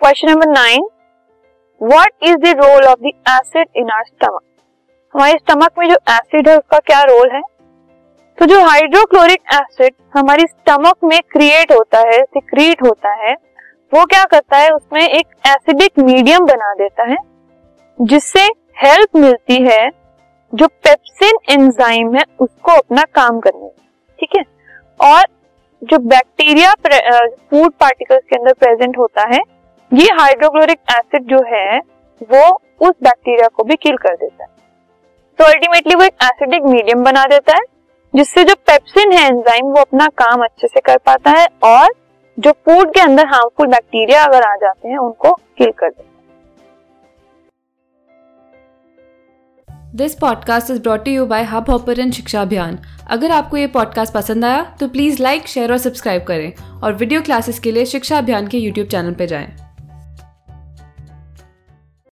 Question number nine what is the role of the acid in our stomach हमारे stomach में जो acid है, उसका क्या रोल है? तो जो हाइड्रोक्लोरिक एसिड हमारी स्टमक में क्रिएट होता है सिक्रीट होता है, वो क्या करता है? उसमें एक एसिडिक मीडियम बना देता है, जिससे हेल्प मिलती है, जो पेप्सिन एंजाइम है, उसको अपना काम करने ठीक है? और जो बैक्टीरिया फ़ूड पार्टिकल्स के अंदर प्रेजेंट होता है ये हाइड्रोक्लोरिक एसिड जो है, वो उस बैक्टीरिया को भी किल कर देता है। तो अल्टीमेटली वो एक एसिडिक मीडियम बना देता है, जिससे जो पेप्सिन है एंजाइम वो अपना काम अच्छे से कर पाता है और जो फ़ूड के अंदर हार्मफुल बैक्टीरिया अगर आ जाते हैं, उनको किल कर देता है। This podcast is brought you by Hubhopper शिक्षा अभियान अगर आपको ये पॉडकास्ट पसंद आया तो प्लीज़ लाइक शेयर और सब्सक्राइब करें। और वीडियो क्लासेस के लिए शिक्षा अभियान के यूट्यूब चैनल पर जाएँ।